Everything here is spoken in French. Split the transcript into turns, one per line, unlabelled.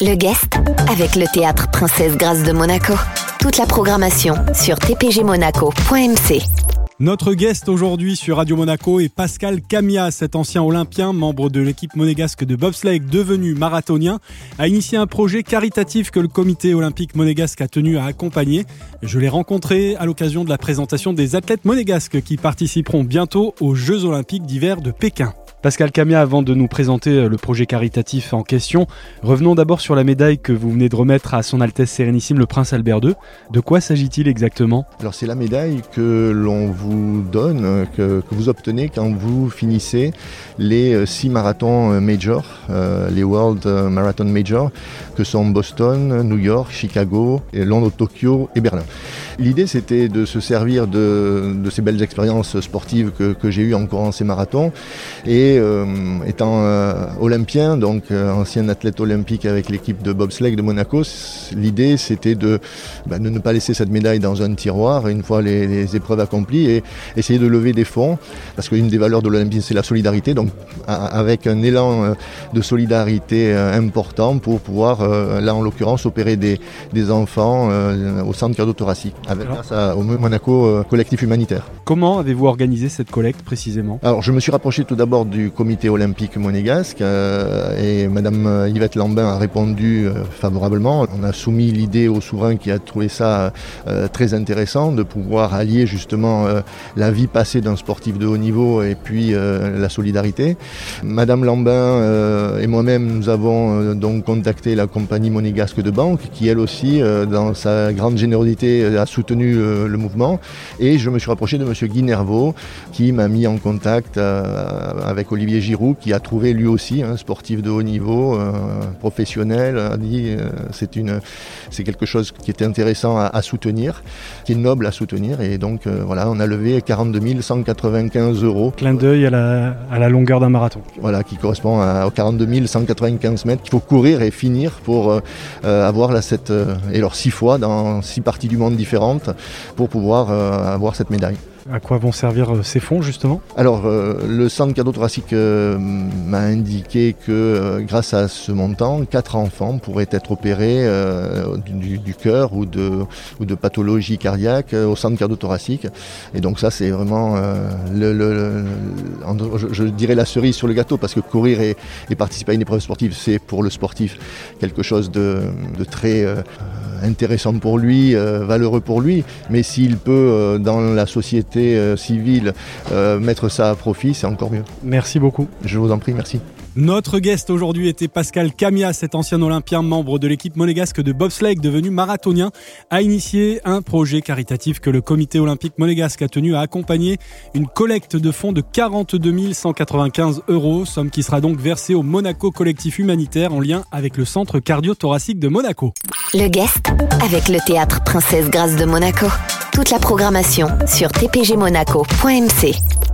Le guest avec le théâtre Princesse Grâce de Monaco. Toute la programmation sur tpgmonaco.mc.
Notre guest aujourd'hui sur Radio Monaco est Pascal Camia, cet ancien olympien, membre de l'équipe monégasque de bobsleigh devenu marathonien, a initié un projet caritatif que le comité olympique monégasque a tenu à accompagner. Je l'ai rencontré à l'occasion de la présentation des athlètes monégasques qui participeront bientôt aux Jeux olympiques d'hiver de Pékin. Pascal Camia, avant de nous présenter euh, le projet caritatif en question, revenons d'abord sur la médaille que vous venez de remettre à Son Altesse Sérénissime le Prince Albert II. De quoi s'agit-il exactement?
Alors c'est la médaille que l'on vous donne, euh, que, vous obtenez quand vous finissez les euh, six marathons majors, les World Marathon Majors, que sont Boston, New York, Chicago, Londres, Tokyo et Berlin. L'idée c'était de se servir de, ces belles expériences sportives que, j'ai eues en courant ces marathons. Et euh, étant euh, olympien, donc euh, ancien athlète olympique avec l'équipe de bobsleigh de Monaco, l'idée c'était bah, de, ne pas laisser cette médaille dans un tiroir une fois les, épreuves accomplies et essayer de lever des fonds. Parce qu'une des valeurs de l'Olympisme c'est la solidarité, donc avec un élan de solidarité important pour pouvoir, là en l'occurrence, opérer des, enfants au centre cardio-thoracique avec grâce au Monaco collectif humanitaire.
Comment avez-vous organisé cette collecte précisément?
Alors je me suis rapproché tout d'abord du comité olympique monégasque euh, et Madame Yvette Lambin a répondu euh, favorablement. On a soumis l'idée au souverain qui a trouvé ça euh, très intéressant de pouvoir allier justement la vie passée d'un sportif de haut niveau et puis la solidarité. Madame Lambin et moi-même nous avons donc contacté la compagnie monégasque de banque qui elle aussi dans sa grande générosité a soutenu le mouvement et je me suis rapproché de Monsieur Guy qui m'a mis en contact avec Olivier Giroud qui a trouvé lui aussi un sportif de haut niveau, euh, professionnel, a dit euh, c'est une c'est quelque chose qui était intéressant à, soutenir, qui est noble à soutenir et donc euh, voilà on a levé 42 195 euros.
Clin d'œil à la, à la longueur d'un marathon.
Voilà qui correspond à, aux 42 195 mètres qu'il faut courir et finir pour avoir la, cette et alors six fois dans six parties du monde différentes pour pouvoir avoir cette médaille.
À quoi vont servir euh, ces fonds justement?
Alors euh, le centre cardio-thoracique euh, m'a indiqué que grâce à ce montant, quatre enfants pourraient être opérés du, cœur ou de, ou de pathologie cardiaque au centre cardio-thoracique. Et donc ça c'est vraiment le, je, dirais la cerise sur le gâteau parce que courir et, participer à une épreuve sportive c'est pour le sportif quelque chose de, de très intéressant pour lui, euh, valeureux pour lui, mais s'il peut euh, dans la société euh, civile mettre ça à profit, c'est encore mieux.
Merci beaucoup.
Je vous en prie, merci.
Notre guest aujourd'hui était Pascal Camia, cet ancien olympien membre de l'équipe monégasque de bobsleigh devenu marathonien, a initié un projet caritatif que le comité olympique monégasque a tenu à accompagner, une collecte de fonds de 42 195 euros, somme qui sera donc versée au Monaco collectif humanitaire en lien avec le centre cardio-thoracique de Monaco.
Le guest avec le théâtre Princesse Grâce de Monaco. Toute la programmation sur tpgmonaco.mc.